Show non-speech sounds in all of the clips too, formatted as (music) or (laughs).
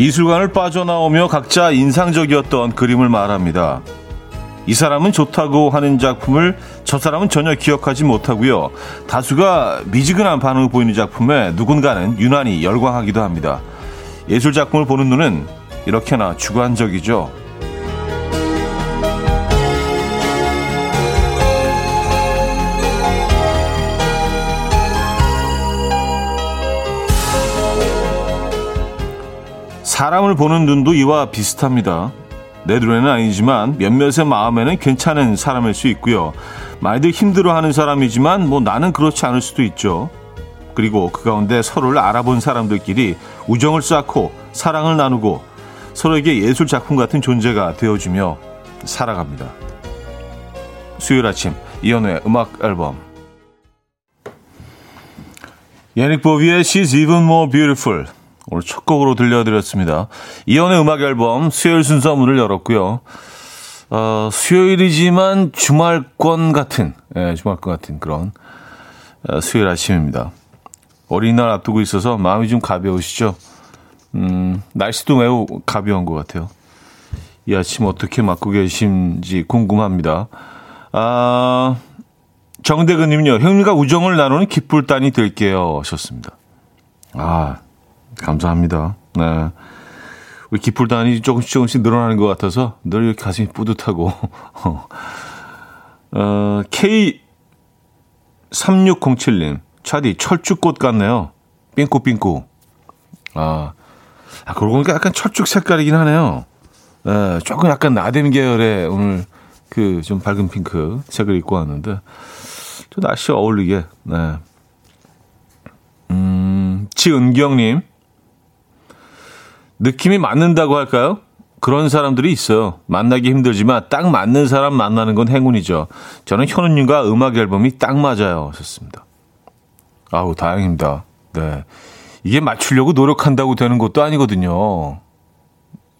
미술관을 빠져나오며 각자 인상적이었던 그림을 말합니다. 이 사람은 좋다고 하는 작품을 저 사람은 전혀 기억하지 못하고요. 다수가 미지근한 반응을 보이는 작품에 누군가는 유난히 열광하기도 합니다. 예술 작품을 보는 눈은 이렇게나 주관적이죠. 사람을 보는 눈도 이와 비슷합니다. 내 눈에는 아니지만 몇몇의 마음에는 괜찮은 사람일 수 있고요. 많이들 힘들어하는 사람이지만 뭐 나는 그렇지 않을 수도 있죠. 그리고 그 가운데 서로를 알아본 사람들끼리 우정을 쌓고 사랑을 나누고 서로에게 예술 작품 같은 존재가 되어주며 살아갑니다. 수요일 아침 이연우의 음악 앨범 예닉 보비의 She's Even More Beautiful 오늘 첫 곡으로 들려드렸습니다. 이연의 음악 앨범 수요일 순서 문을 열었고요. 어, 수요일이지만 주말권 같은, 예, 주말권 같은 그런 어, 수요일 아침입니다. 어린이날 앞두고 있어서 마음이 좀 가벼우시죠? 음, 날씨도 매우 가벼운 것 같아요. 이 아침 어떻게 맞고 계신지 궁금합니다. 아, 정대근님요, 형님과 우정을 나누는 기쁠단이 될게요. 하셨습니다. 아, 감사합니다. 네. 우리 기풀단이 조금씩 조금씩 늘어나는 것 같아서 늘 이렇게 가슴이 뿌듯하고. (laughs) 어, K3607님, 차디, 철쭉꽃 같네요. 삥꾸삥꾸. 아, 아, 그러고 보니까 약간 철쭉 색깔이긴 하네요. 네, 조금 약간 나댐 계열의 오늘 그 좀 밝은 핑크 색을 입고 왔는데, 또 날씨 어울리게, 네. 음, 지은경님, 느낌이 맞는다고 할까요? 그런 사람들이 있어요. 만나기 힘들지만 딱 맞는 사람 만나는 건 행운이죠. 저는 현우님과 음악 앨범이 딱 맞아요. 하셨습니다. 아우, 다행입니다. 네. 이게 맞추려고 노력한다고 되는 것도 아니거든요.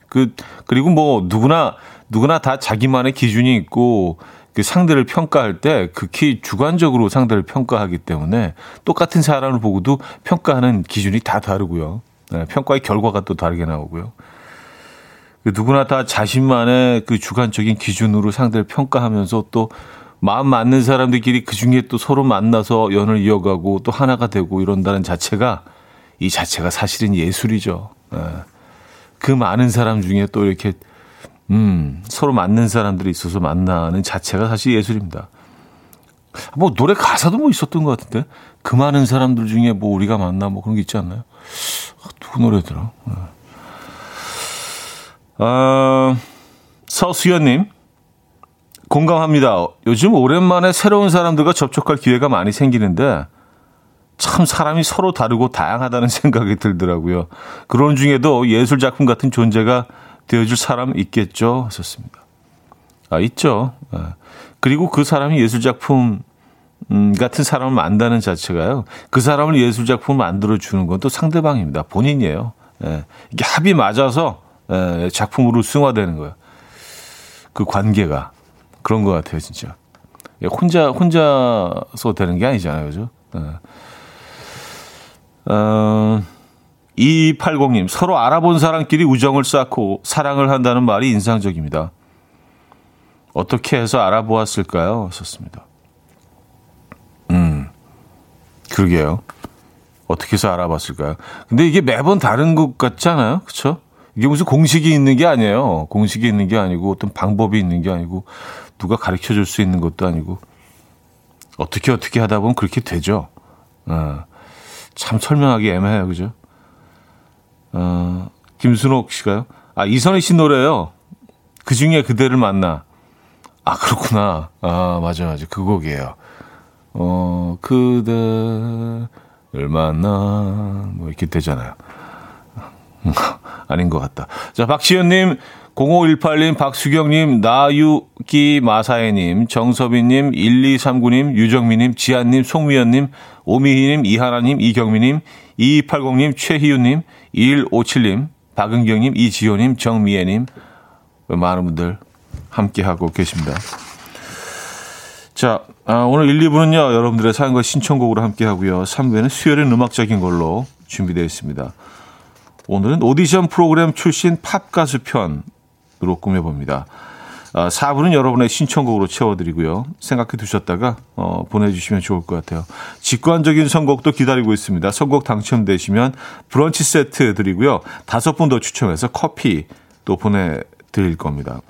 그, 그리고 뭐, 누구나, 누구나 다 자기만의 기준이 있고, 그 상대를 평가할 때 극히 주관적으로 상대를 평가하기 때문에 똑같은 사람을 보고도 평가하는 기준이 다 다르고요. 네, 평가의 결과가 또 다르게 나오고요. 그 누구나 다 자신만의 그 주관적인 기준으로 상대를 평가하면서 또 마음 맞는 사람들끼리 그 중에 또 서로 만나서 연을 이어가고 또 하나가 되고 이런다는 자체가 이 자체가 사실은 예술이죠. 네. 그 많은 사람 중에 또 이렇게 음, 서로 맞는 사람들이 있어서 만나는 자체가 사실 예술입니다. 뭐 노래 가사도 뭐 있었던 것 같은데 그 많은 사람들 중에 뭐 우리가 만나 뭐 그런 게 있지 않나요? 누구 노래더라? 네. 어, 서수연님, 공감합니다. 요즘 오랜만에 새로운 사람들과 접촉할 기회가 많이 생기는데, 참 사람이 서로 다르고 다양하다는 (laughs) 생각이 들더라고요. 그런 중에도 예술 작품 같은 존재가 되어줄 사람 있겠죠? 하셨습니다. 아, 있죠. 네. 그리고 그 사람이 예술 작품 음, 같은 사람을 만나는 자체가요. 그 사람을 예술 작품을 만들어 주는 건 또 상대방입니다. 본인이에요. 예. 이게 합이 맞아서 예, 작품으로 승화되는 거예요. 그 관계가 그런 것 같아요, 진짜. 예, 혼자 혼자서 되는 게 아니잖아요, 그죠? 예. 어, 2280님, 서로 알아본 사람끼리 우정을 쌓고 사랑을 한다는 말이 인상적입니다. 어떻게 해서 알아보았을까요? 썼습니다. 그러게요. 어떻게 해서 알아봤을까요? 근데 이게 매번 다른 것 같지 않아요? 그쵸? 이게 무슨 공식이 있는 게 아니에요. 공식이 있는 게 아니고 어떤 방법이 있는 게 아니고 누가 가르쳐 줄 수 있는 것도 아니고 어떻게 어떻게 하다 보면 그렇게 되죠. 어, 참 설명하기 애매해요. 그죠? 어, 김순옥 씨가요? 아, 이선희 씨 노래요. 그 중에 그대를 만나. 아, 그렇구나. 아, 맞아, 맞아. 그 곡이에요. 어, 그대를 만나, 뭐, 이렇게 되잖아요. (laughs) 아닌 것 같다. 자, 박시현님, 0518님, 박수경님, 나유기 마사애님, 정서빈님, 1239님, 유정미님, 지한님, 송미연님, 오미희님, 이하나님, 이경미님, 2280님, 최희윤님, 2157님, 박은경님, 이지호님, 정미애님, 많은 분들 함께하고 계십니다. 자, 아, 오늘 1, 2부는요, 여러분들의 사연과 신청곡으로 함께 하고요. 3부에는 수요일은 음악적인 걸로 준비되어 있습니다. 오늘은 오디션 프로그램 출신 팝 가수 편으로 꾸며봅니다. 아, 4부는 여러분의 신청곡으로 채워드리고요. 생각해 두셨다가 어, 보내주시면 좋을 것 같아요. 직관적인 선곡도 기다리고 있습니다. 선곡 당첨되시면 브런치 세트 드리고요. 다섯 분 더 추첨해서 커피 또 보내드릴 겁니다.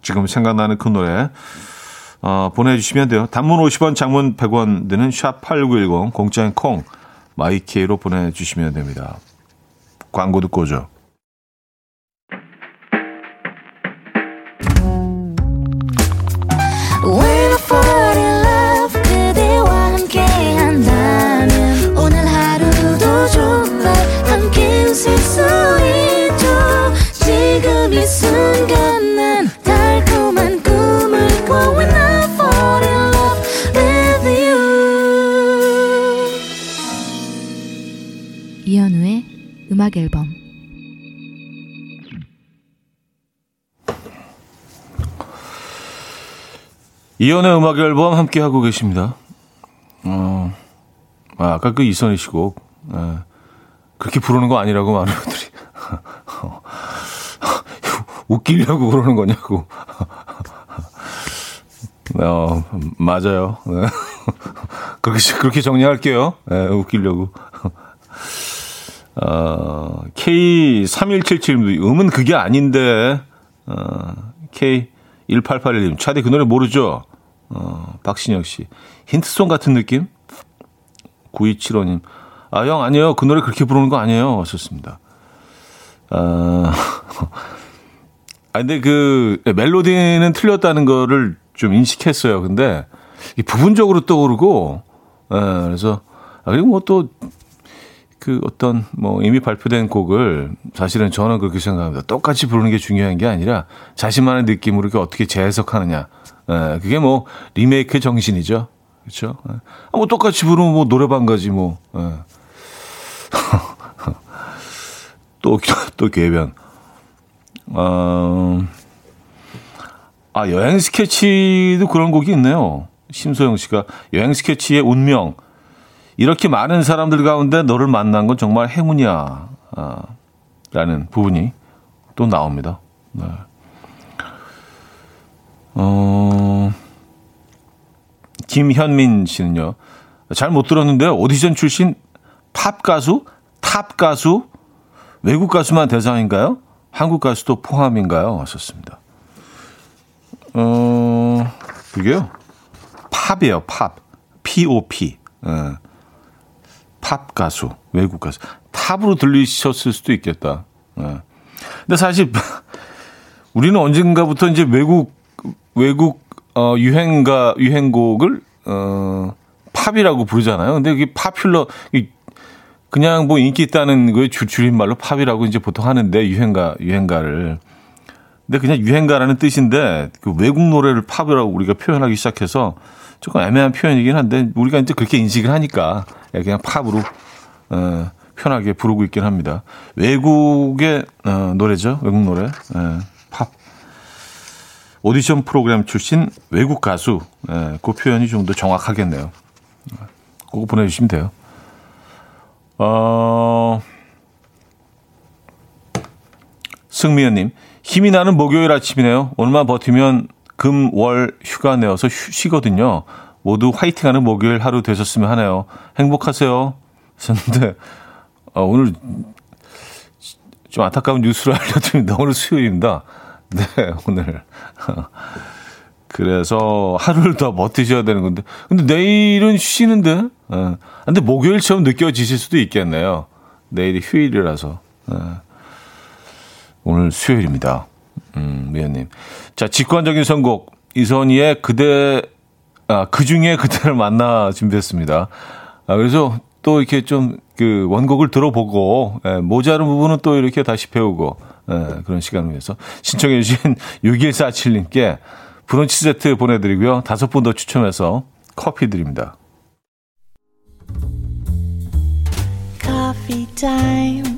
지금 생각나는 그 노래 어, 보내주시면 돼요. 단문 50원, 장문 100원 드는 샵8910 공짜인 콩 마이케이로 보내주시면 됩니다. 광고 듣고 오죠. 음악 앨범 이연의 음악 앨범 함께 하고 계십니다. 어, 아, 아까 그 이선희 씨곡 예, 그렇게 부르는 거 아니라고 많은 분들이 (laughs) 웃기려고 그러는 거냐고. (laughs) 어, 맞아요. 네. (laughs) 그렇게 그렇게 정리할게요. 네, 웃기려고. 어, K3177님, 음은 그게 아닌데, 어, K1881님, 차디 그 노래 모르죠? 어, 박신영 씨. 힌트송 같은 느낌? 9275님, 아, 형, 아니에요. 그 노래 그렇게 부르는 거 아니에요. 하셨습니다. 아, (laughs) 아, 근데 그, 멜로디는 틀렸다는 거를 좀 인식했어요. 근데, 이 부분적으로 떠오르고, 예, 그래서, 아, 그리고 뭐 또, 그 어떤 뭐 이미 발표된 곡을 사실은 저는 그렇게 생각합니다. 똑같이 부르는 게 중요한 게 아니라 자신만의 느낌으로 이렇게 어떻게 재해석하느냐. 예, 그게 뭐 리메이크 정신이죠. 그렇죠? 예. 뭐 똑같이 부르면 뭐 노래방 가지 뭐. 예. (laughs) 또, 또 개변. 어, 아, 여행 스케치도 그런 곡이 있네요. 심소영 씨가 여행 스케치의 운명. 이렇게 많은 사람들 가운데 너를 만난 건 정말 행운이야. 아, 라는 부분이 또 나옵니다. 네. 어, 김현민 씨는요. 잘 못 들었는데요. 오디션 출신 팝 가수, 탑 가수, 외국 가수만 대상인가요? 한국 가수도 포함인가요? 왔었습니다. 어, 그게요. 팝이에요, 팝. P.O.P. 예. 팝 가수, 외국 가수. 탑으로 들리셨을 수도 있겠다. 네. 근데 사실 (laughs) 우리는 언젠가부터 이제 외국 외국 어 유행가 유행곡을 어 팝이라고 부르잖아요. 근데 이게 popular 그냥 뭐 인기 있다는 거에 줄임말로 팝이라고 이제 보통 하는데 유행가 유행가를 근데 그냥 유행가라는 뜻인데 그 외국 노래를 팝이라고 우리가 표현하기 시작해서 조금 애매한 표현이긴 한데 우리가 이제 그렇게 인식을 하니까 그냥 팝으로 어, 편하게 부르고 있긴 합니다. 외국의 어, 노래죠. 외국 노래. 예, 팝. 오디션 프로그램 출신 외국 가수. 예, 그 표현이 좀 더 정확하겠네요. 그거 보내주시면 돼요. 어, 승미연님, 힘이 나는 목요일 아침이네요. 오늘만 버티면 금, 월 휴가 내어서 쉬거든요. 모두 화이팅하는 목요일 하루 되셨으면 하네요. 행복하세요. 하셨는데 어, 오늘 좀 안타까운 뉴스를 (laughs) 알려드립니다. 오늘 수요일입니다. 네, 오늘. (laughs) 그래서 하루를 더 버티셔야 되는 건데. 근데 내일은 쉬는데? 네. 근데 목요일처럼 느껴지실 수도 있겠네요. 내일이 휴일이라서. 네. 오늘 수요일입니다. 음, 미연님. 자, 직관적인 선곡. 이선희의 그대, 아, 그 중에 그대를 만나 준비했습니다. 아, 그래서 또 이렇게 좀 그 원곡을 들어보고, 예, 모자른 부분은 또 이렇게 다시 배우고, 예, 그런 시간을 위해서 신청해주신 (laughs) 6147님께 브런치 세트 보내드리고요. 다섯 분 더 추첨해서 커피 드립니다. Coffee time.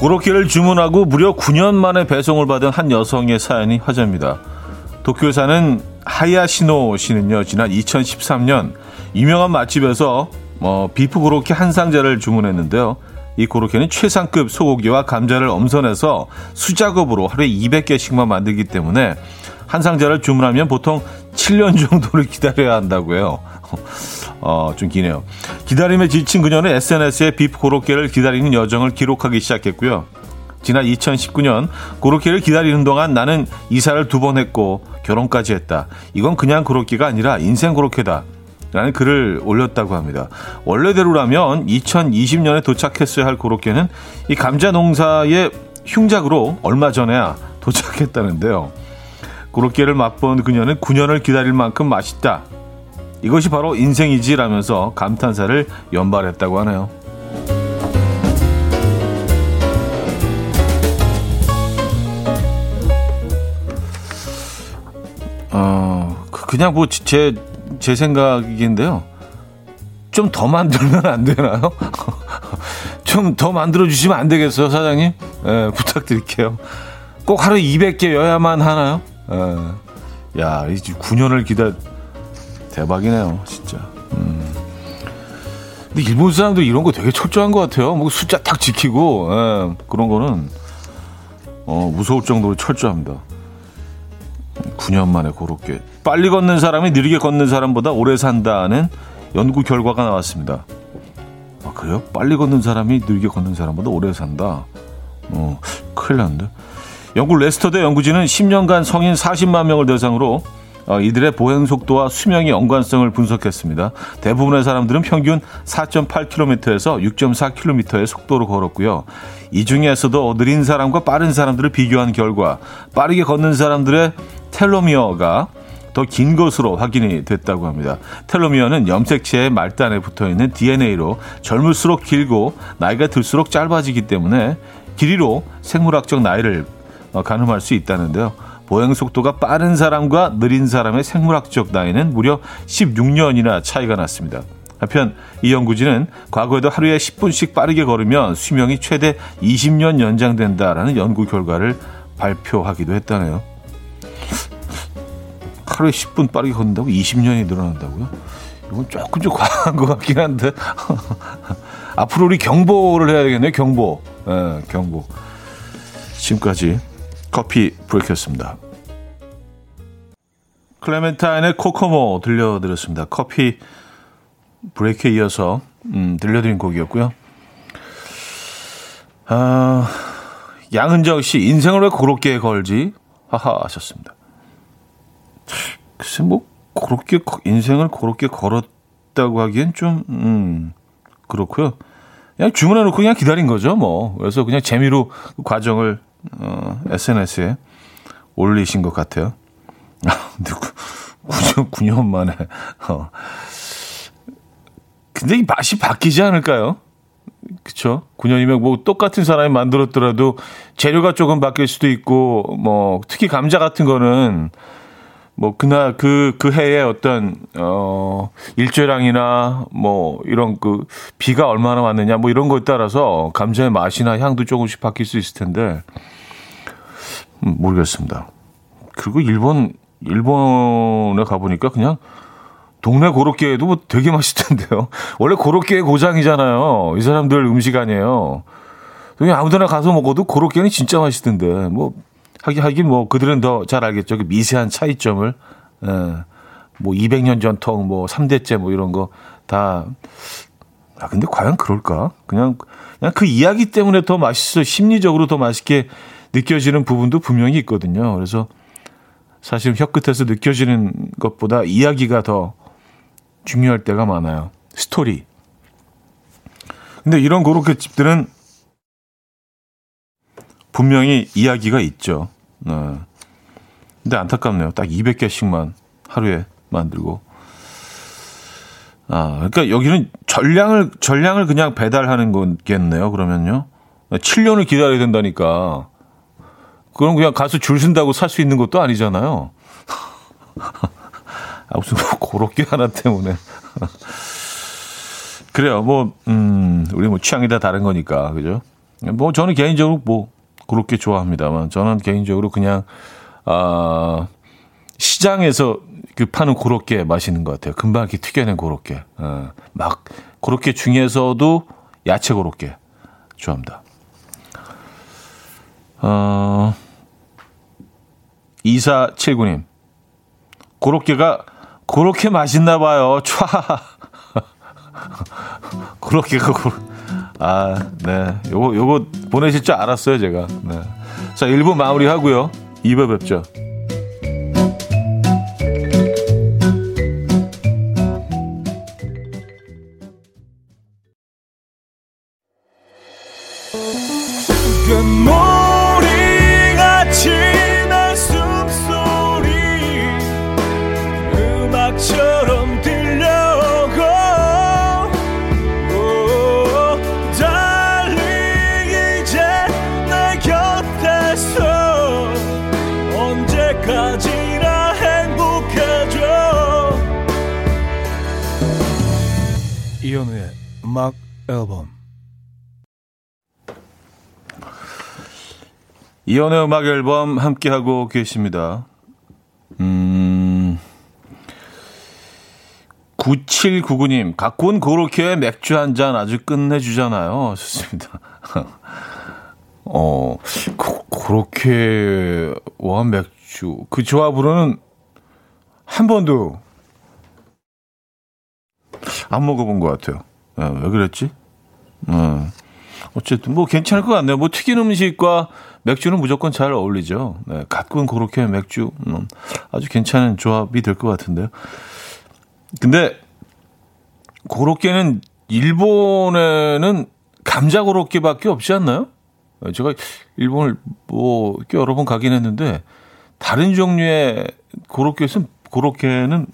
고로케를 주문하고 무려 9년 만에 배송을 받은 한 여성의 사연이 화제입니다. 도쿄에 사는 하야시노 씨는요, 지난 2013년 유명한 맛집에서 어, 비프 고로케 한 상자를 주문했는데요. 이 고로케는 최상급 소고기와 감자를 엄선해서 수작업으로 하루에 200개씩만 만들기 때문에 한 상자를 주문하면 보통 7년 정도를 기다려야 한다고요. 어, 좀 기네요. 기다림에 지친 그녀는 SNS에 비프 고로케를 기다리는 여정을 기록하기 시작했고요. 지난 2019년 고로케를 기다리는 동안 나는 이사를 두 번 했고 결혼까지 했다. 이건 그냥 고로케가 아니라 인생 고로케다. 라는 글을 올렸다고 합니다. 원래대로라면 2020년에 도착했어야 할 고로케는 이 감자 농사의 흉작으로 얼마 전에야 도착했다는데요. 고로케를 맛본 그녀는 9년을 기다릴 만큼 맛있다. 이것이 바로 인생이지라면서 감탄사를 연발했다고 하네요. 어, 그 그냥 뭐 제 제 생각인데요. 좀 더 만들면 안 되나요? (laughs) 좀 더 만들어 주시면 안 되겠어요, 사장님? 예, 부탁드릴게요. 꼭 하루 200개여야만 하나요? 예. 야, 이제 9년을 기다 대박이네요, 진짜. 음. 근데 일본 사람들 이런 거 되게 철저한 것 같아요. 뭐 숫자 딱 지키고 예, 그런 거는 어, 무서울 정도로 철저합니다. 9년 만에 그렇게 빨리 걷는 사람이 느리게 걷는 사람보다 오래 산다는 연구 결과가 나왔습니다. 아, 그래요? 빨리 걷는 사람이 느리게 걷는 사람보다 오래 산다. 어, 큰일 났는데. 영국 레스터대 연구진은 10년간 성인 40만 명을 대상으로 어, 이들의 보행 속도와 수명의 연관성을 분석했습니다. 대부분의 사람들은 평균 4.8km에서 6.4km의 속도로 걸었고요. 이 중에서도 느린 사람과 빠른 사람들을 비교한 결과 빠르게 걷는 사람들의 텔로미어가 더 긴 것으로 확인이 됐다고 합니다. 텔로미어는 염색체의 말단에 붙어 있는 DNA로 젊을수록 길고 나이가 들수록 짧아지기 때문에 길이로 생물학적 나이를 어, 가늠할 수 있다는데요. 보행 속도가 빠른 사람과 느린 사람의 생물학적 나이는 무려 16년이나 차이가 났습니다. 한편 이 연구진은 과거에도 하루에 10분씩 빠르게 걸으면 수명이 최대 20년 연장된다라는 연구 결과를 발표하기도 했다네요. 하루에 10분 빠르게 걷는다고 20년이 늘어난다고요? 이건 조금 좀 과한 것 같긴 한데 (laughs) 앞으로 우리 경보를 해야 되겠네요. 경보, 네, 경보. 지금까지 커피 브레이크였습니다. 클레멘타인의 코코모 들려드렸습니다. 커피 브레이크에 이어서 음, 들려드린 곡이었고요. 아, 양은정 씨 인생을 왜 그렇게 걸지? 하하 하셨습니다. 글쎄 뭐 그렇게 인생을 그렇게 걸었다고 하기엔 좀 음, 그렇고요. 그냥 주문해놓고 그냥 기다린 거죠, 뭐. 그래서 그냥 재미로 그 과정을 어, SNS에 올리신 것 같아요. 아, 근데 9년, 9년 만에. 어. 근데 이 맛이 바뀌지 않을까요? 그쵸? 9년이면 뭐 똑같은 사람이 만들었더라도 재료가 조금 바뀔 수도 있고, 뭐, 특히 감자 같은 거는 뭐, 그날 그, 그 해에 어떤, 어, 일조량이나 뭐, 이런 그, 비가 얼마나 왔느냐, 뭐 이런 거에 따라서 감자의 맛이나 향도 조금씩 바뀔 수 있을 텐데, 음, 모르겠습니다. 그리고 일본, 일본에 가 보니까 그냥 동네 고로케도 뭐 되게 맛있던데요. (laughs) 원래 고로케의 고장이잖아요. 이 사람들 음식 아니에요. 그냥 아무 데나 가서 먹어도 고로케는 진짜 맛있던데. 뭐, 하긴, 하긴 뭐 그들은 더 잘 알겠죠. 그 미세한 차이점을. 에, 예. 뭐 200년 전통, 뭐 3대째 뭐 이런 거 다. 아, 근데 과연 그럴까? 그냥, 그냥 그 이야기 때문에 더 맛있어. 심리적으로 더 맛있게 느껴지는 부분도 분명히 있거든요. 그래서 사실 혀끝에서 느껴지는 것보다 이야기가 더 중요할 때가 많아요. 스토리. 근데 이런 고로케 집들은 분명히 이야기가 있죠. 네. 근데 안타깝네요. 딱 200개씩만 하루에 만들고. 아, 그러니까 여기는 전량을 전량을 그냥 배달하는 거겠네요. 그러면요. 7년을 기다려야 된다니까. 그럼 그냥 가서 줄 쓴다고 살 수 있는 것도 아니잖아요. (laughs) 아, 무슨 고로케 하나 때문에. (laughs) 그래요. 뭐, 음, 우리 뭐 취향이 다 다른 거니까. 그죠? 뭐 저는 개인적으로 뭐 그렇게 좋아합니다만 저는 개인적으로 그냥, 아, 시장에서 그 파는 고로케 맛있는 것 같아요. 금방 이렇게 튀겨낸 고로케. 어, 막, 고로케 중에서도 야채 고로케 좋아합니다. 어, 2479님. 고로케가 그렇게 맛있나 봐요. 촤. (laughs) 그렇게가 고 아, 네. 요거 요거 보내실 줄 알았어요, 제가. 네. 자, 1부 마무리 하고요. 2부 뵙죠. 앨범 이연의 음악 앨범 함께하고 계십니다. 음, 9799님, 갖고 온 그렇게 맥주 한 잔 아주 끝내주잖아요. 좋습니다. (laughs) 어, 고, 그렇게 와 맥주. 그 조합으로는 한 번도 안 먹어본 것 같아요. 네, 왜 그랬지? 네. 어쨌든 뭐 괜찮을 것 같네요. 뭐 튀긴 음식과 맥주는 무조건 잘 어울리죠. 네, 가끔 그렇게 맥주 음, 아주 괜찮은 조합이 될 것 같은데요. 근데 고로케는 일본에는 감자 고로케밖에 없지 않나요? 제가 일본을 뭐 여러 번 가긴 했는데 다른 종류의 고로케는 고로케는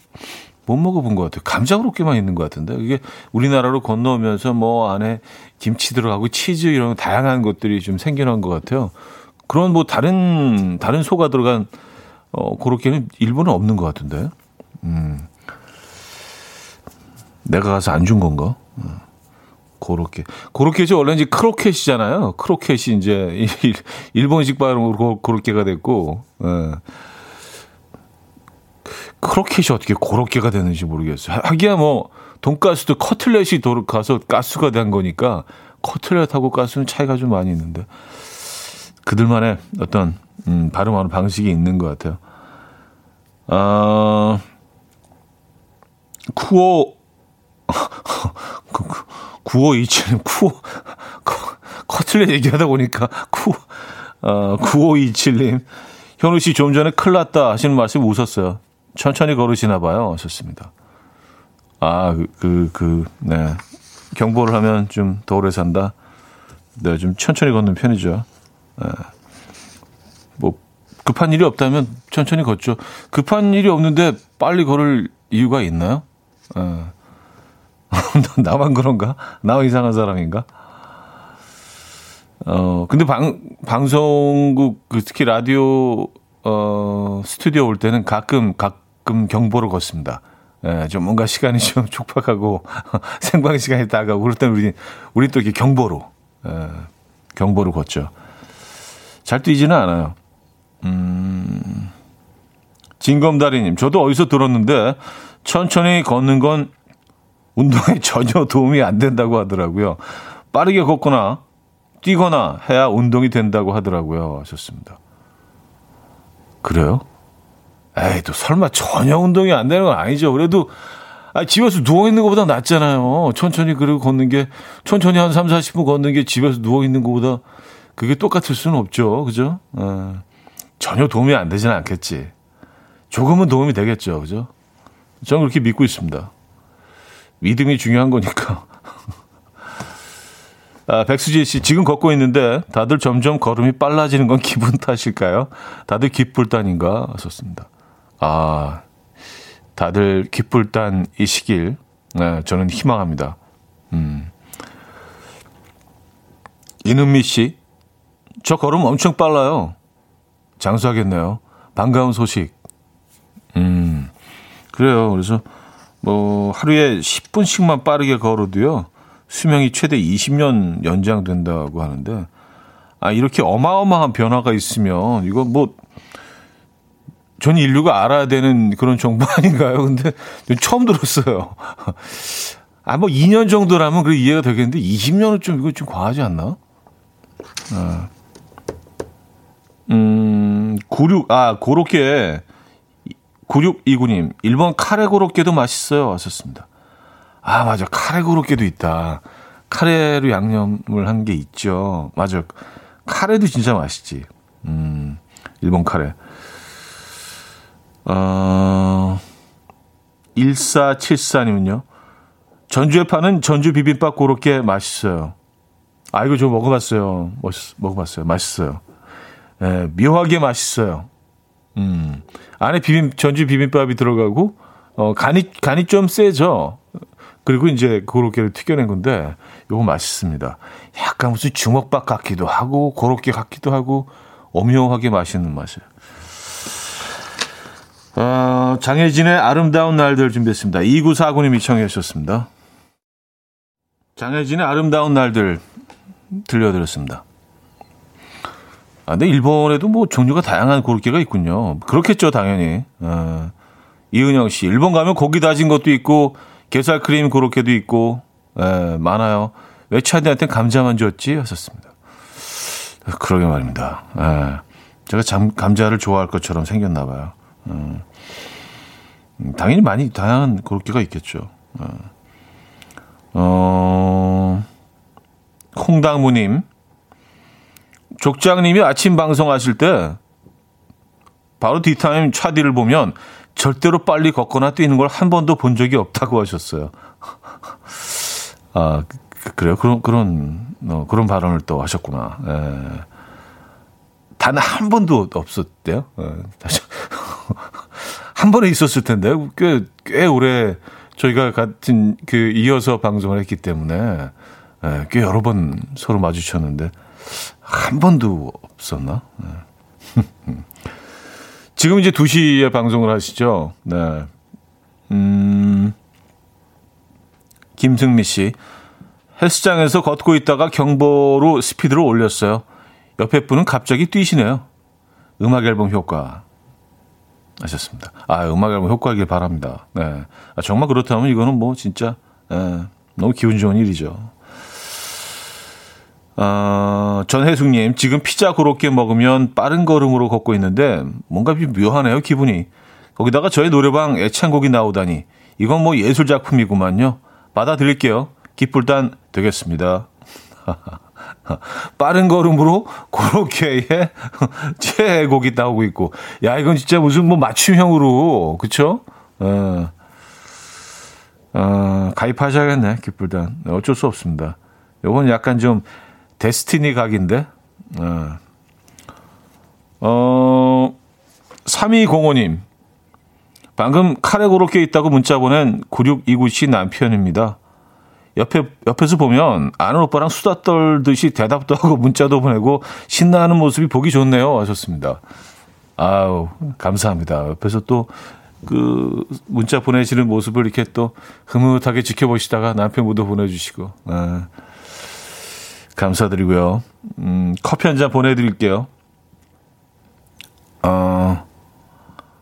못 먹어본 것 같아요. 감자 고로케만 있는 것 같은데 이게 우리나라로 건너오면서 뭐 안에 김치 들어가고 치즈 이런 다양한 것들이 좀 생겨난 것 같아요. 그런 뭐 다른 다른 소가 들어간 어 고로케는 일본은 없는 것 같은데. 음. 내가 가서 안 준 건가? 음. 고로케. 고로케지 원래 이제 크로켓이잖아요. 크로켓이 이제 (laughs) 일본식 발음으로 고로케가 됐고. 예. 크로켓이 어떻게 고로케가 되는지 모르겠어요. 하기야 뭐 돈가스도 커틀렛이 도로 가서 가스가 된 거니까 커틀렛하고 가스는 차이가 좀 많이 있는데 그들만의 어떤 음, 발음하는 방식이 있는 것 같아요. 아 쿠오 구호 이칠 쿠오 커틀렛 얘기하다 보니까 쿠 어, 9527님 현우 씨 좀 전에 큰일 났다 하시는 말씀 웃었어요. 천천히 걸으시나 봐요. 하셨습니다. 아, 그, 그, 그, 네. 경보를 하면 좀 더 오래 산다. 네, 좀 천천히 걷는 편이죠. 네. 뭐, 급한 일이 없다면 천천히 걷죠. 급한 일이 없는데 빨리 걸을 이유가 있나요? 네. (laughs) 나만 그런가? 나 이상한 사람인가? 어, 근데 방, 방송국, 그 특히 라디오, 어, 스튜디오 올 때는 가끔, 각, 가끔 경보를 걷습니다. 예, 좀 뭔가 시간이 좀 (laughs) 촉박하고 (laughs) 생방 시간이 다가오고 그럴 때는 우리 우리 또 이렇게 경보로 예, 경보를 걷죠. 잘 뛰지는 않아요. 음, 진검다리님, 저도 어디서 들었는데 천천히 걷는 건 운동에 (laughs) 전혀 도움이 안 된다고 하더라고요. 빠르게 걷거나 뛰거나 해야 운동이 된다고 하더라고요. 하셨습니다. 그래요? 에이, 또 설마 전혀 운동이 안 되는 건 아니죠. 그래도, 아, 집에서 누워있는 것보다 낫잖아요. 천천히 그리고 걷는 게, 천천히 한 3, 40분 걷는 게 집에서 누워있는 것보다 그게 똑같을 수는 없죠. 그죠? 어, 전혀 도움이 안 되지는 않겠지. 조금은 도움이 되겠죠. 그죠? 저는 그렇게 믿고 있습니다. 믿음이 중요한 거니까. (laughs) 아, 백수지 씨, 지금 걷고 있는데 다들 점점 걸음이 빨라지는 건 기분 탓일까요? 다들 기쁠 단인가? 하셨습니다. 아, 다들 기쁠 단이 시길, 네, 저는 희망합니다. 음. 이은미 씨, 저 걸음 엄청 빨라요. 장수하겠네요. 반가운 소식. 음, 그래요. 그래서 뭐 하루에 10분씩만 빠르게 걸어도요. 수명이 최대 20년 연장된다고 하는데 아 이렇게 어마어마한 변화가 있으면 이거 뭐 전 인류가 알아야 되는 그런 정보 (laughs) 아닌가요? 근데 처음 들었어요. 아, 뭐 2년 정도라면 그 이해가 되겠는데 20년은 좀 이거 좀 과하지 않나? 아. 음, 96, 아, 고로케 9629님, 일본 카레 고로케도 맛있어요. 왔었습니다. 아, 맞아. 카레 고로케도 있다. 카레로 양념을 한 게 있죠. 맞아. 카레도 진짜 맛있지. 음, 일본 카레. 어, 1474님은요. 전주에 파는 전주 비빔밥 고로케 맛있어요. 아, 이거 저 먹어봤어요. 멋있, 먹어봤어요. 맛있어요. 예, 묘하게 맛있어요. 음. 안에 비빔, 전주 비빔밥이 들어가고, 어, 간이, 간이 좀 세죠? 그리고 이제 고로케를 튀겨낸 건데, 요거 맛있습니다. 약간 무슨 주먹밥 같기도 하고, 고로케 같기도 하고, 오묘하게 맛있는 맛이에요. 어, 장혜진의 아름다운 날들 준비했습니다. 2949님이 청해 주셨습니다. 장혜진의 아름다운 날들 들려드렸습니다. 아, 근데 일본에도 뭐 종류가 다양한 고로케가 있군요. 그렇겠죠, 당연히. 어, 이은영 씨, 일본 가면 고기 다진 것도 있고, 게살 크림 고로케도 있고, 에, 많아요. 왜 차디한테 감자만 줬지? 하셨습니다. 그러게 말입니다. 에, 제가 잠, 감자를 좋아할 것처럼 생겼나 봐요. 음, 당연히 많이 다양한 고로케가 있겠죠. 어, 어 콩당무님, 족장님이 아침 방송하실 때 바로 뒤타임 차디를 보면 절대로 빨리 걷거나 뛰는 걸 한 번도 본 적이 없다고 하셨어요. (laughs) 아 그, 그래요? 그런 그런 어, 그런 발언을 또 하셨구나. 예. 단한 번도 없었대요. 예. (laughs) 한 번에 있었을 텐데 꽤 꽤 오래 저희가 같은 그 이어서 방송을 했기 때문에 예, 꽤 여러 번 서로 마주쳤는데 한 번도 없었나? 네. (laughs) 지금 이제 2시에 방송을 하시죠. 네. 음, 김승미 씨. 헬스장에서 걷고 있다가 경보로 스피드를 올렸어요. 옆에 분은 갑자기 뛰시네요. 음악 앨범 효과. 하셨습니다. 아, 음악 앨범 효과이길 바랍니다. 네. 아, 정말 그렇다면 이거는 뭐 진짜, 네, 너무 기분 좋은 일이죠. 어, 전혜숙님, 지금 피자 그렇게 먹으면 빠른 걸음으로 걷고 있는데 뭔가 묘하네요, 기분이. 거기다가 저의 노래방 애창곡이 나오다니. 이건 뭐 예술 작품이구만요. 받아드릴게요. 기쁠 단 되겠습니다. (laughs) (laughs) 빠른 걸음으로 그렇게의 (laughs) 최애곡이 나오고 있고. 야, 이건 진짜 무슨 뭐 맞춤형으로, 그쵸? 어, 어, 가입하셔야겠네, 기쁠단. 어쩔 수 없습니다. 요건 약간 좀 데스티니 각인데. 어, 어 3205님. 방금 카레 고로케 있다고 문자 보낸 9629씨 남편입니다. 옆에, 옆에서 보면 아는 오빠랑 수다 떨듯이 대답도 하고 문자도 보내고 신나는 모습이 보기 좋네요. 하셨습니다. 아우, 감사합니다. 옆에서 또 그 문자 보내시는 모습을 이렇게 또 흐뭇하게 지켜보시다가 남편분도 보내주시고. 아. 감사드리고요. 음, 커피 한 잔 보내드릴게요. 어,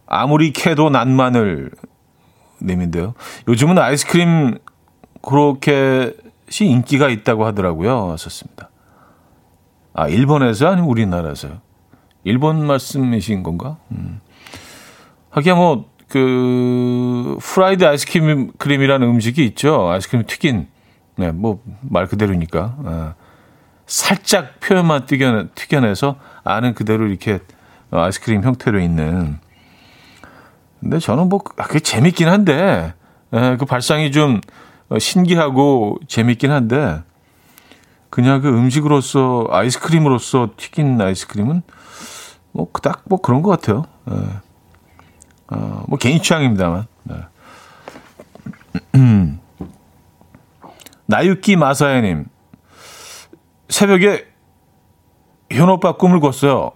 아무리 캐도 난 마늘 님인데요. 요즘은 아이스크림 그렇게 시 인기가 있다고 하더라고요. 썼습니다. 아, 일본에서 아니면 우리나라에서요? 일본 말씀이신 건가? 음. 하기야 뭐, 그, 프라이드 아이스크림이라는 음식이 있죠. 아이스크림 튀긴. 네, 뭐, 말 그대로니까. 아. 살짝 표현만 튀겨내, 튀겨내서 안은 그대로 이렇게 아이스크림 형태로 있는. 근데 저는 뭐 그게 재밌긴 한데 에, 예, 그 발상이 좀 신기하고 재밌긴 한데 그냥 그 음식으로서 아이스크림으로서 튀긴 아이스크림은 뭐 그닥 뭐 그런 것 같아요. 에. 예. 어, 뭐 개인 취향입니다만. 네. (clears throat) 나유키 마사야님 새벽에 현 오빠 꿈을 꿨어요.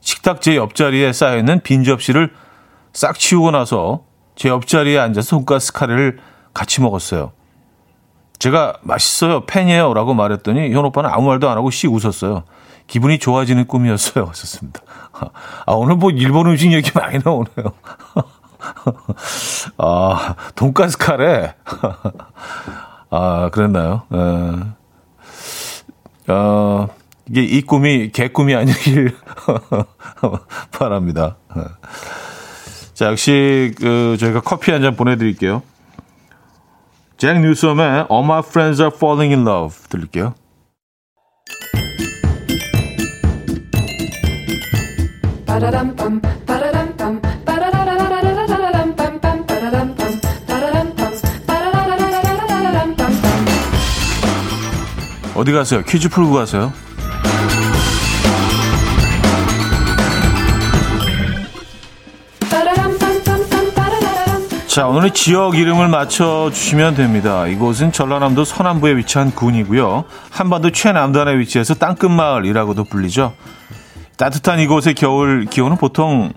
식탁 제 옆자리에 쌓여있는 빈 접시를 싹 치우고 나서 제 옆자리에 앉아서 돈가스 카레를 같이 먹었어요. 제가 맛있어요, 팬이에요 라고 말했더니 현 오빠는 아무 말도 안 하고 씩 웃었어요. 기분이 좋아지는 꿈이었어요. (laughs) 하셨습니다. 아, 오늘 뭐 일본 음식 얘기 많이 나오네요. (laughs) 아, 돈가스 카레. (laughs) 아, 그랬나요? 에. 어, 이게 이 꿈이 개꿈이 아니길 바랍니다. 자, 역시 그 저희가 커피 한 잔 보내드릴게요. 잭 뉴섬의 All My Friends Are Falling in Love 들을게요. 어디 가세요? 퀴즈 풀고 가세요. 자, 오늘 지역 이름을 맞춰주시면 됩니다. 이곳은 전라남도 서남부에 위치한 군이고요. 한반도 최남단에 위치해서 땅끝마을이라고도 불리죠. 따뜻한 이곳의 겨울 기온은 보통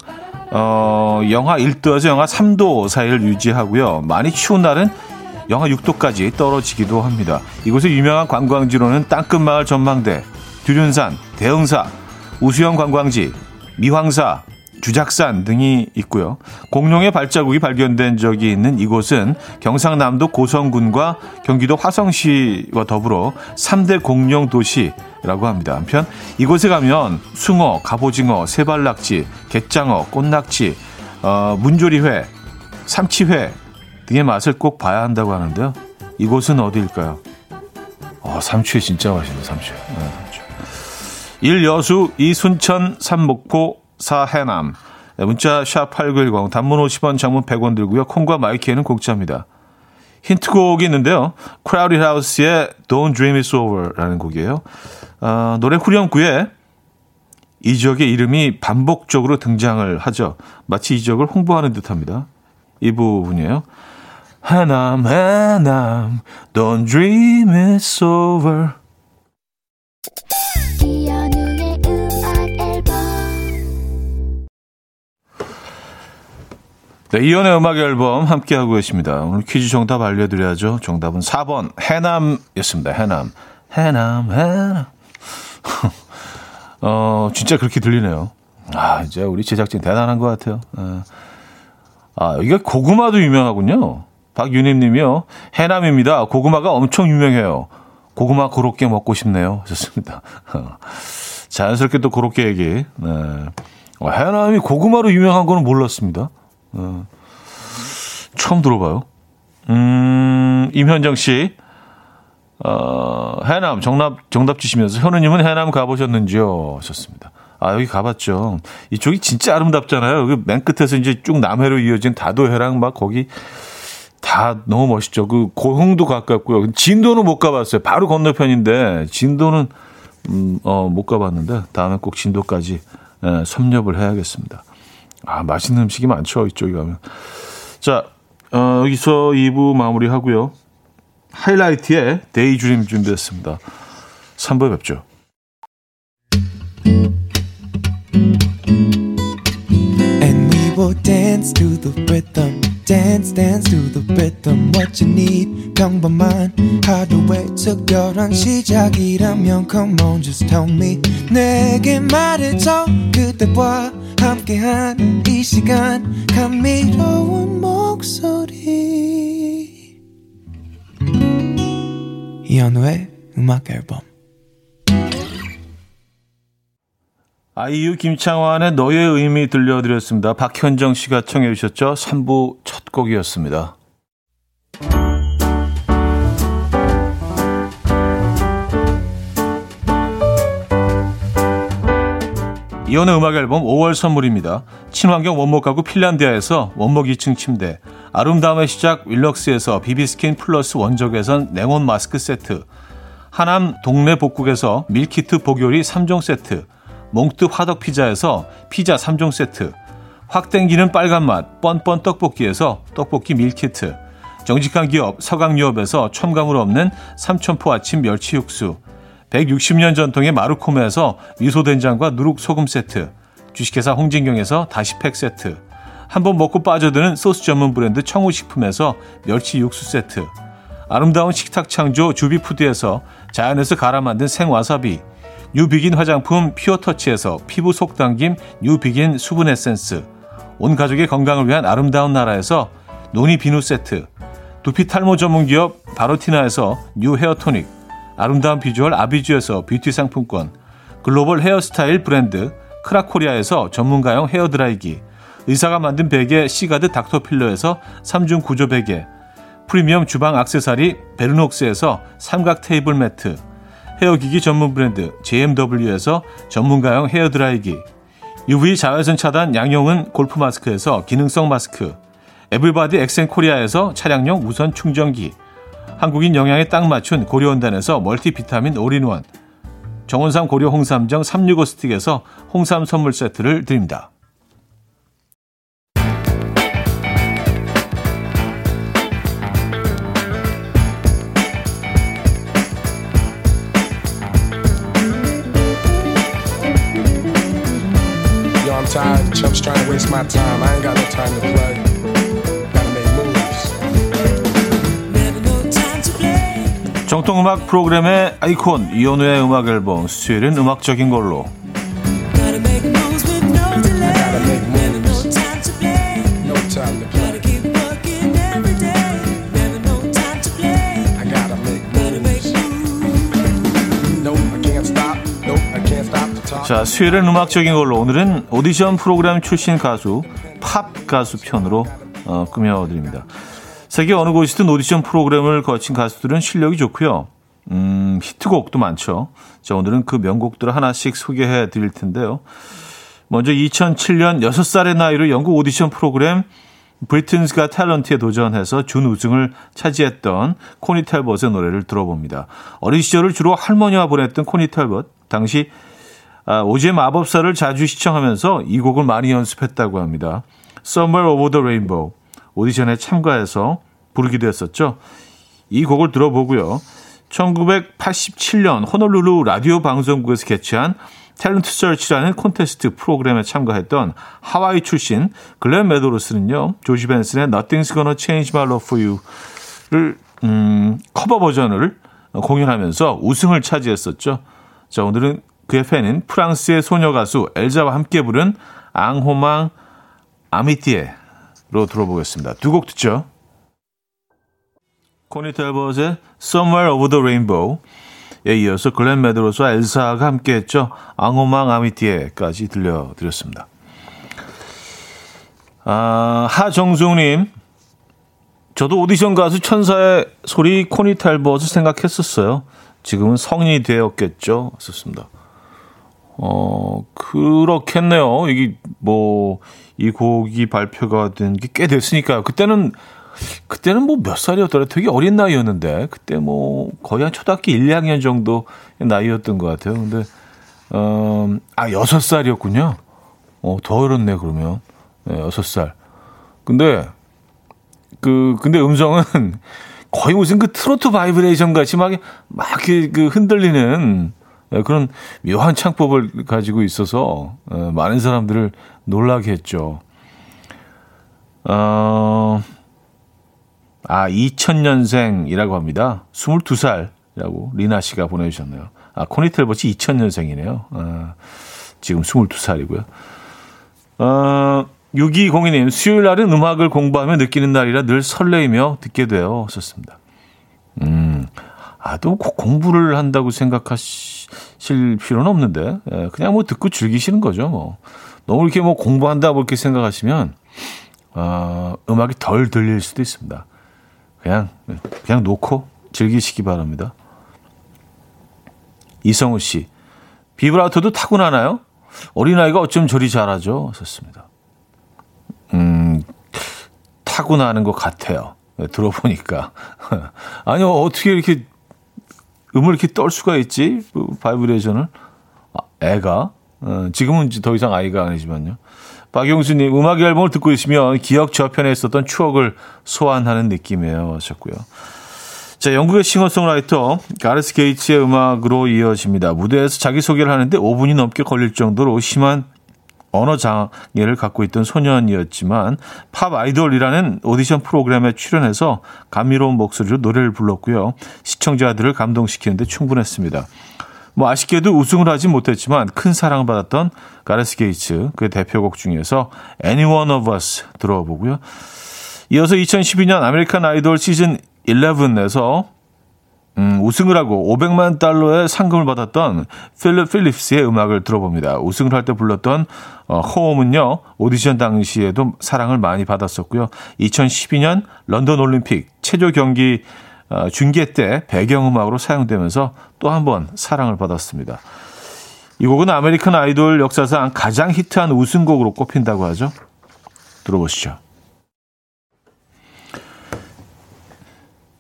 어, 영하 1도에서 영하 3도 사이를 유지하고요. 많이 추운 날은 영하 6도까지 떨어지기도 합니다. 이곳의 유명한 관광지로는 땅끝마을 전망대, 두륜산, 대흥사, 우수영 관광지, 미황사, 주작산 등이 있고요. 공룡의 발자국이 발견된 적이 있는 이곳은 경상남도 고성군과 경기도 화성시와 더불어 3대 공룡 도시라고 합니다. 한편 이곳에 가면 숭어, 갑오징어, 세발낙지, 갯장어, 꽃낙지, 어, 문조리회, 삼치회 등의 맛을 꼭 봐야 한다고 하는데요. 이곳은 어디일까요? 어, 삼치회 진짜 맛있네, 삼치회. 네, 삼치회. 1여수, 이순천, 삼목포, 사해남. 네, 문자 샵 8910 단문 50원 장문 100원 들고요. 콩과 마이키에는 공짜입니다. 힌트곡이 있는데요. Crowded House의 Don't Dream It's Over라는 곡이에요. 어, 노래 후렴구에 이 지역의 이름이 반복적으로 등장을 하죠. 마치 이 지역을 홍보하는 듯합니다. 이 부분이에요. 해남 해남 Don't Dream It's Over 네, 이연의 음악 앨범 함께하고 계십니다. 오늘 퀴즈 정답 알려드려야죠. 정답은 4번 해남이었습니다. 해남. 해남, 해남. (laughs) 어, 진짜 그렇게 들리네요. 아, 이제 우리 제작진 대단한 것 같아요. 아, 아 여기가 고구마도 유명하군요. 박유님 님이요. 해남입니다. 고구마가 엄청 유명해요. 고구마 고로케 먹고 싶네요. 좋습니다. (laughs) 자연스럽게 또 고로케 얘기. 네. 어, 해남이 고구마로 유명한 거는 몰랐습니다. 어, 처음 들어봐요. 음, 임현정 씨. 어, 해남, 정답, 정답 주시면서 현우님은 해남 가보셨는지요? 하셨습니다. 아, 여기 가봤죠. 이쪽이 진짜 아름답잖아요. 여기 맨 끝에서 이제 쭉 남해로 이어진 다도해랑 막 거기 다 너무 멋있죠. 그 고흥도 가깝고요. 진도는 못 가봤어요. 바로 건너편인데 진도는 음, 어, 못 가봤는데 다음에 꼭 진도까지 예, 섭렵을 해야겠습니다. 아, 맛있는 음식이 많죠. 이쪽에 가면. 자, 어, 여기서 2부 마무리하고요. 하이라이트의 Daydream 준비했습니다. 3부에 뵙죠. Will dance to the rhythm. Dance dance to the rhythm what you need 평범한 하루의 특별한 시작이라면 come on just tell me 내게 말해줘 그대와 함께한 이 시간 감미로운 목소리 이현우의 음악 앨범 아이유 김창완의 너의 의미 들려드렸습니다. 박현정 씨가 청해 주셨죠. 3부 첫 곡이었습니다. 이현우의 음악 앨범 5월 선물입니다. 친환경 원목 가구 핀란디아에서 원목 2층 침대, 아름다움의 시작 윌럭스에서 비비스킨 플러스 원적외선 냉온 마스크 세트, 하남 동네 복국에서 밀키트 복요리 3종 세트, 몽뜨 화덕 피자에서 피자 3종 세트, 확 땡기는 빨간 맛 뻔뻔 떡볶이에서 떡볶이 밀키트, 정직한 기업 서강유업에서 첨가물 없는 삼천포 아침 멸치 육수, 160년 전통의 마루코메에서 미소된장과 누룩소금 세트, 주식회사 홍진경에서 다시팩 세트, 한번 먹고 빠져드는 소스 전문 브랜드 청우식품에서 멸치 육수 세트, 아름다운 식탁 창조 주비푸드에서 자연에서 갈아 만든 생와사비, 뉴비긴 화장품 피어터치에서 피부 속당김 뉴비긴 수분 에센스, 온 가족의 건강을 위한 아름다운 나라에서 노니 비누 세트, 두피 탈모 전문 기업 바로티나에서 뉴 헤어 토닉, 아름다운 비주얼 아비주에서 뷰티 상품권, 글로벌 헤어스타일 브랜드 크라코리아에서 전문가용 헤어드라이기, 의사가 만든 베개 시가드 닥터필러에서 3중 구조 베개, 프리미엄 주방 악세사리 베르녹스에서 삼각 테이블 매트, 헤어기기 전문 브랜드 JMW에서 전문가용 헤어드라이기, UV 자외선 차단 양용은 골프 마스크에서 기능성 마스크, 에블바디 엑센코리아에서 차량용 무선 충전기, 한국인 영양에 딱 맞춘 고려원단에서 멀티비타민 올인원, 정원삼 고려 홍삼정 365 스틱에서 홍삼 선물 세트를 드립니다. Chumps trying to waste my time. I ain't got no time to play. Gotta make moves. 정통 음악 프로그램의 아이콘 이현우의 음악 앨범 수요일은 음악적인 걸로 자, 수요일은 음악적인 걸로 오늘은 오디션 프로그램 출신 가수, 팝 가수 편으로 어, 꾸며드립니다. 세계 어느 곳이든 오디션 프로그램을 거친 가수들은 실력이 좋고요. 음, 히트곡도 많죠. 자, 오늘은 그 명곡들을 하나씩 소개해 드릴 텐데요. 먼저 2007년 6살의 나이로 영국 오디션 프로그램 Britain's Got Talent에 도전해서 준우승을 차지했던 코니 텔벗의 노래를 들어봅니다. 어린 시절을 주로 할머니와 보냈던 코니 텔벗. 당시 아, 오즈의 마법사를 자주 시청하면서 이 곡을 많이 연습했다고 합니다. Somewhere Over the Rainbow 오디션에 참가해서 부르기도 했었죠. 이 곡을 들어보고요. 1987년 호놀룰루 라디오 방송국에서 개최한 Talent Search라는 콘테스트 프로그램에 참가했던 하와이 출신 글렌 메도로스는요. 조지 벤슨의 Nothing's Gonna Change My Love For You를 음, 커버 버전을 공연하면서 우승을 차지했었죠. 자, 오늘은 그의 팬인 프랑스의 소녀 가수 엘자와 함께 부른 Un roman d'amitié로 들어보겠습니다. 두 곡 듣죠. 코니 텔버의 Somewhere Over the Rainbow에 이어서 글렌 메드로스와 엘사가 함께했죠. Un roman d'amitié까지 들려드렸습니다. 아, 하정숙님, 저도 오디션 가수 천사의 소리 코니 텔버스 생각했었어요. 지금은 성인이 되었겠죠. 썼습니다. 어, 그렇겠네요. 이게 뭐, 이 곡이 발표가 된 게 꽤 됐으니까요. 그때는, 그때는 뭐 몇 살이었더라? 되게 어린 나이였는데, 그때 뭐, 거의 한 초등학교 1, 2학년 정도 나이였던 것 같아요. 근데, 어, 아, 6살이었군요. 어, 더 어렸네, 그러면. 네, 6살. 근데, 그, 근데 음성은 (laughs) 거의 무슨 그 트로트 바이브레이션 같이 막, 막 그, 그 흔들리는, 예, 그런 묘한 창법을 가지고 있어서 예, 많은 사람들을 놀라게 했죠. 어, 아, 2000년생이라고 합니다. 22살이라고 리나 씨가 보내주셨네요. 아, 코니 텔벗이 2000년생이네요. 아, 지금 22살이고요. 어, 6202님, 수요일 날은 음악을 공부하며 느끼는 날이라 늘 설레이며 듣게 되어 썼습니다. 음, 아, 또 공부를 한다고 생각하 실 필요는 없는데, 예, 그냥 뭐 듣고 즐기시는 거죠, 뭐. 너무 이렇게 뭐 공부한다, 뭐 이렇게 생각하시면, 어, 음악이 덜 들릴 수도 있습니다. 그냥, 그냥 놓고 즐기시기 바랍니다. 이성우 씨, 비브라토도 타고나나요? 어린아이가 어쩜 저리 잘하죠? 썼습니다. 음, 타고나는 것 같아요. 네, 들어보니까. (laughs) 아니, 어떻게 이렇게 음을 이렇게 떨 수가 있지? 그 바이브레이션을. 아, 애가. 어, 지금은 더 이상 아이가 아니지만요. 박용수님, 음악 앨범을 듣고 있으면 기억 저편에 있었던 추억을 소환하는 느낌이에요. 하셨고요. 자, 영국의 싱어송라이터 가레스 게이츠의 음악으로 이어집니다. 무대에서 자기소개를 하는데 5분이 넘게 걸릴 정도로 심한 언어 장애를 갖고 있던 소년이었지만 팝 아이돌이라는 오디션 프로그램에 출연해서 감미로운 목소리로 노래를 불렀고요. 시청자들을 감동시키는데 충분했습니다. 뭐 아쉽게도 우승을 하지 못했지만 큰 사랑을 받았던 가레스 게이츠 그의 대표곡 중에서 Any One of Us 들어보고요. 이어서 2012년 아메리칸 아이돌 시즌 11에서 음, 우승을 하고 500만 달러의 상금을 받았던 필립 필립스의 음악을 들어봅니다. 우승을 할 때 불렀던 어, Home은요 오디션 당시에도 사랑을 많이 받았었고요. 2012년 런던 올림픽 체조 경기 어, 중계 때 배경음악으로 사용되면서 또 한 번 사랑을 받았습니다. 이 곡은 아메리칸 아이돌 역사상 가장 히트한 우승곡으로 꼽힌다고 하죠. 들어보시죠.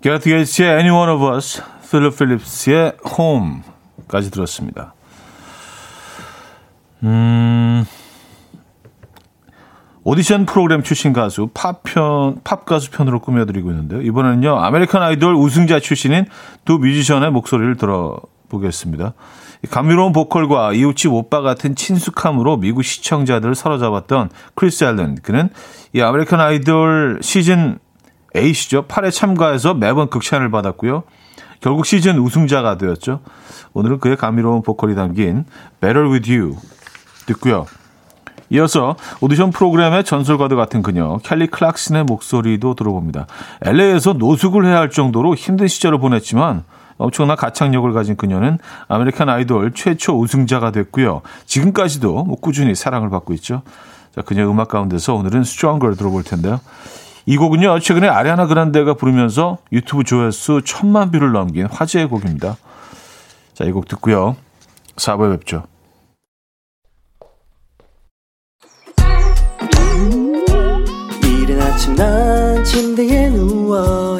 가레스 게이츠의 Any One of Us, 필립 필립스의 Home까지 들었습니다. 음, 오디션 프로그램 출신 가수 팝편 팝 가수 편으로 꾸며드리고 있는데요. 이번에는요 아메리칸 아이돌 우승자 출신인 두 뮤지션의 목소리를 들어보겠습니다. 감미로운 보컬과 이웃집 오빠 같은 친숙함으로 미국 시청자들을 사로잡았던 크리스 앨런 그는 이 아메리칸 아이돌 시즌 8이죠 8에 참가해서 매번 극찬을 받았고요. 결국 시즌 우승자가 되었죠. 오늘은 그의 감미로운 보컬이 담긴 Better With You 듣고요. 이어서 오디션 프로그램의 전설과도 같은 그녀 켈리 클락슨의 목소리도 들어봅니다. LA에서 노숙을 해야 할 정도로 힘든 시절을 보냈지만 엄청난 가창력을 가진 그녀는 아메리칸 아이돌 최초 우승자가 됐고요. 지금까지도 뭐 꾸준히 사랑을 받고 있죠. 자, 그녀 음악 가운데서 오늘은 Stronger 들어볼 텐데요. 이 곡은요, 최근에 아리아나 그란데가 부르면서 유튜브 조회수 천만 뷰를 넘긴 화제의 곡입니다. 자, 이 곡 듣고요. 4부에 뵙죠. 아침 난 침대에 누워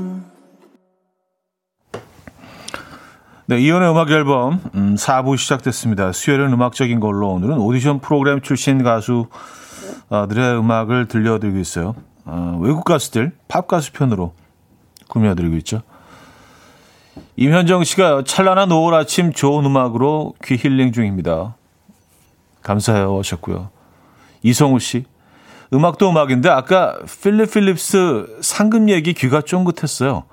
네, 이연의 음악 앨범 음, 4부 시작됐습니다. 수요일은 음악적인 걸로 오늘은 오디션 프로그램 출신 가수들의 음악을 들려드리고 있어요. 어, 외국 가수들 팝 가수 편으로 꾸며드리고 있죠. 임현정 씨가 찬란한 노을 아침 좋은 음악으로 귀 힐링 중입니다. 감사해요 하셨고요. 이성우 씨 음악도 음악인데 아까 필립 필립스 상금 얘기 귀가 쫑긋했어요.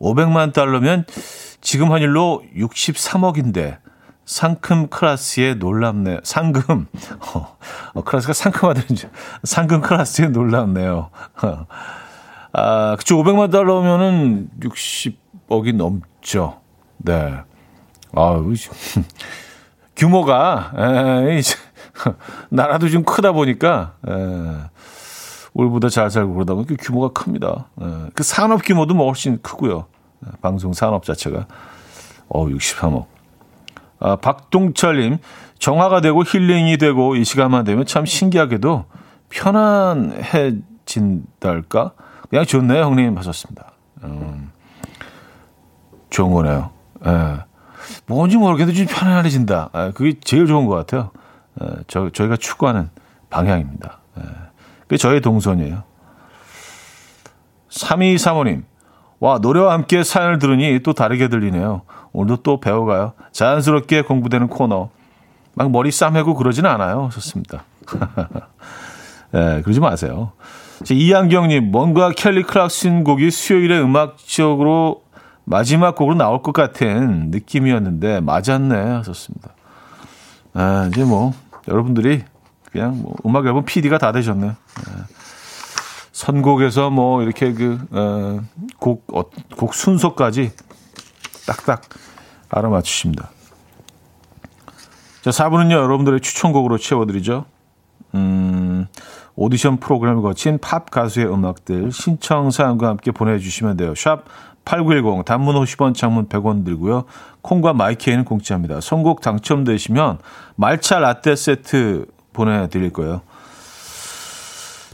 500만 달러면 지금 환율로 63억인데 상금 클래스에 놀랍네요. 상금. 어, 어, 클래스가 상큼하다는 줄. 상금 클래스에 놀랍네요. (laughs) 아, 그쵸. 500만 달러면은 60억이 넘죠. 네. 아, (laughs) 규모가, 에, (laughs) 나라도 좀 크다 보니까, 에, 올보다 잘 살고 그러다 보니까 규모가 큽니다. 에, 그 산업 규모도 뭐 훨씬 크고요. 방송 산업 자체가. 어, 63억. 아, 박동철님, 정화가 되고 힐링이 되고 이 시간만 되면 참 신기하게도 편안해진달까? 그냥 좋네요, 형님. 하셨습니다. 음, 좋은 거네요. 예. 뭔지 모르겠는데 좀 편안해진다. 예, 그게 제일 좋은 것 같아요. 예, 저, 저희가 추구하는 방향입니다. 예. 그게 저의 동선이에요. 3235님, 와, 노래와 함께 사연을 들으니 또 다르게 들리네요. 오늘도 또 배워가요. 자연스럽게 공부되는 코너. 막 머리 싸매고 그러지는 않아요. 좋습니다. 네, (laughs) 그러지 마세요. 이한경님, 뭔가 켈리 클락슨 곡이 수요일에 음악적으로 마지막 곡으로 나올 것 같은 느낌이었는데, 맞았네. 하셨습니다. 아, 이제 뭐, 여러분들이 그냥 뭐 음악 앨범 PD가 다 되셨네요. 네. 선곡에서 뭐 이렇게 그곡 어, 곡 순서까지 딱딱 알아맞추십니다. 자, 4부는요, 여러분들의 추천곡으로 채워드리죠. 음, 오디션 프로그램을 거친 팝 가수의 음악들 신청 사연과 함께 보내주시면 돼요. 샵 8910 단문 50원 장문 100원 들고요. 콩과 마이케이는 공짜입니다. 선곡 당첨되시면 말차 라떼 세트 보내드릴 거예요.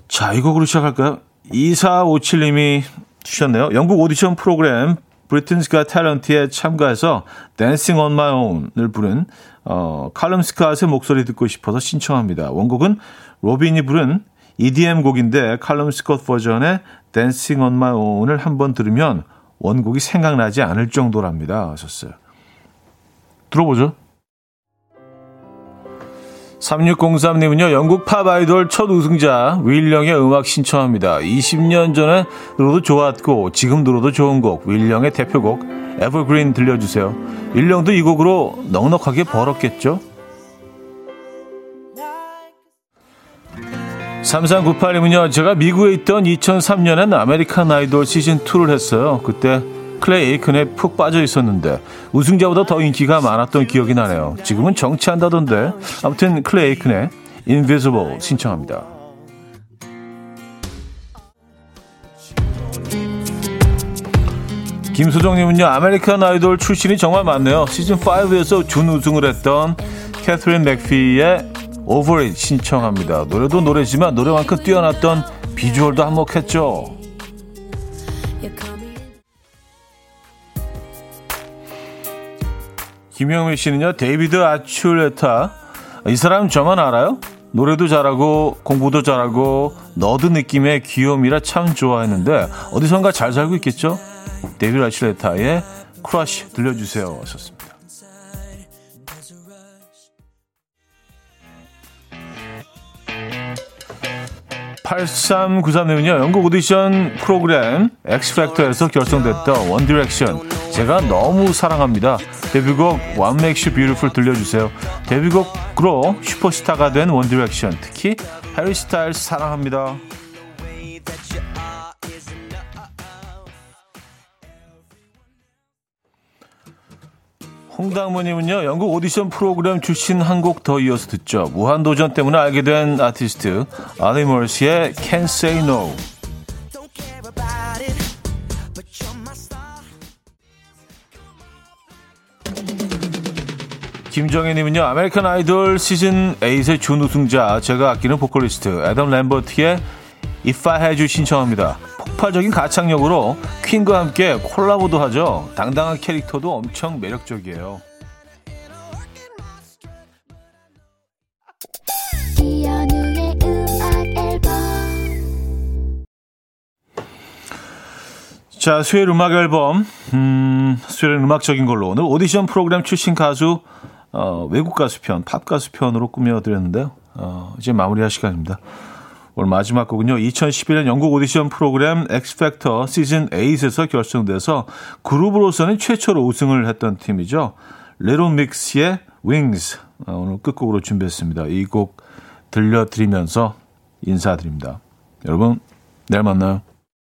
자, 이 곡으로 시작할까요? 2457님이 주셨네요. 영국 오디션 프로그램 Britain's Got Talent에 참가해서 Dancing on My Own을 부른 어, 칼럼 스콧의 목소리 듣고 싶어서 신청합니다. 원곡은 로빈이 부른 EDM 곡인데 칼럼 스콧 버전의 Dancing on My Own을 한번 들으면 원곡이 생각나지 않을 정도랍니다. 하셨어요. 들어보죠. 3603님은요, 영국 팝 아이돌 첫 우승자 윌령의 음악 신청합니다. 20년 전에 들어도 좋았고, 지금 들어도 좋은 곡, 윌령의 대표곡, 에버그린 들려주세요. 윌령도 이 곡으로 넉넉하게 벌었겠죠? 3398님은요, 제가 미국에 있던 2003년엔 아메리칸 아이돌 시즌2를 했어요. 그때 클레이 에이큰에 푹 빠져 있었는데 우승자보다 더 인기가 많았던 기억이 나네요. 지금은 정치한다던데 아무튼 클레이 에이큰의 Invisible 신청합니다. 김소정님은요 아메리칸 아이돌 출신이 정말 많네요. 시즌 5에서 준우승을 했던 캐서린 맥피의 It 신청합니다. 노래도 노래지만 노래만큼 뛰어났던 비주얼도 한몫했죠. 김영미 씨는요, 데이비드 아츄레타. 이 사람 저만 알아요? 노래도 잘하고, 공부도 잘하고, nerd 느낌의 귀여움이라 참 좋아했는데, 어디선가 잘 살고 있겠죠? 데이비드 아츄레타의 Crush 들려주세요. 하셨습니다. 8393님은요, 영국 오디션 프로그램 X Factor에서 결성됐던 원디렉션. 제가 너무 사랑합니다. 데뷔곡 What Makes You Beautiful 들려주세요. 데뷔곡으로 슈퍼스타가 된 원디렉션. 특히 해리 스타일스 사랑합니다. 홍당무님은요, 영국 오디션 프로그램 출신 한 곡 더 이어서 듣죠. 무한도전 때문에 알게 된 아티스트, 올리 머스의 Can't Say No. 김정혜님은요, 아메리칸 아이돌 시즌 8의 준우승자, 제가 아끼는 보컬리스트, 애덤 램버트의 If I Had You 신청합니다. 폭발적인 가창력으로 퀸과 함께 콜라보도 하죠. 당당한 캐릭터도 엄청 매력적이에요. 자, 수요일 음악 앨범, 음, 수요일 음악적인 걸로 오늘 오디션 프로그램 출신 가수, 어, 외국 가수 편, 팝 가수 편으로 꾸며드렸는데요. 어, 이제 마무리할 시간입니다. 오늘 마지막 곡은요. 2011년 영국 오디션 프로그램 엑스팩터 시즌 8에서 결성돼서 그룹으로서는 최초로 우승을 했던 팀이죠. 레로믹스의 Wings 오늘 끝곡으로 준비했습니다. 이 곡 들려드리면서 인사드립니다. 여러분 내일 만나요.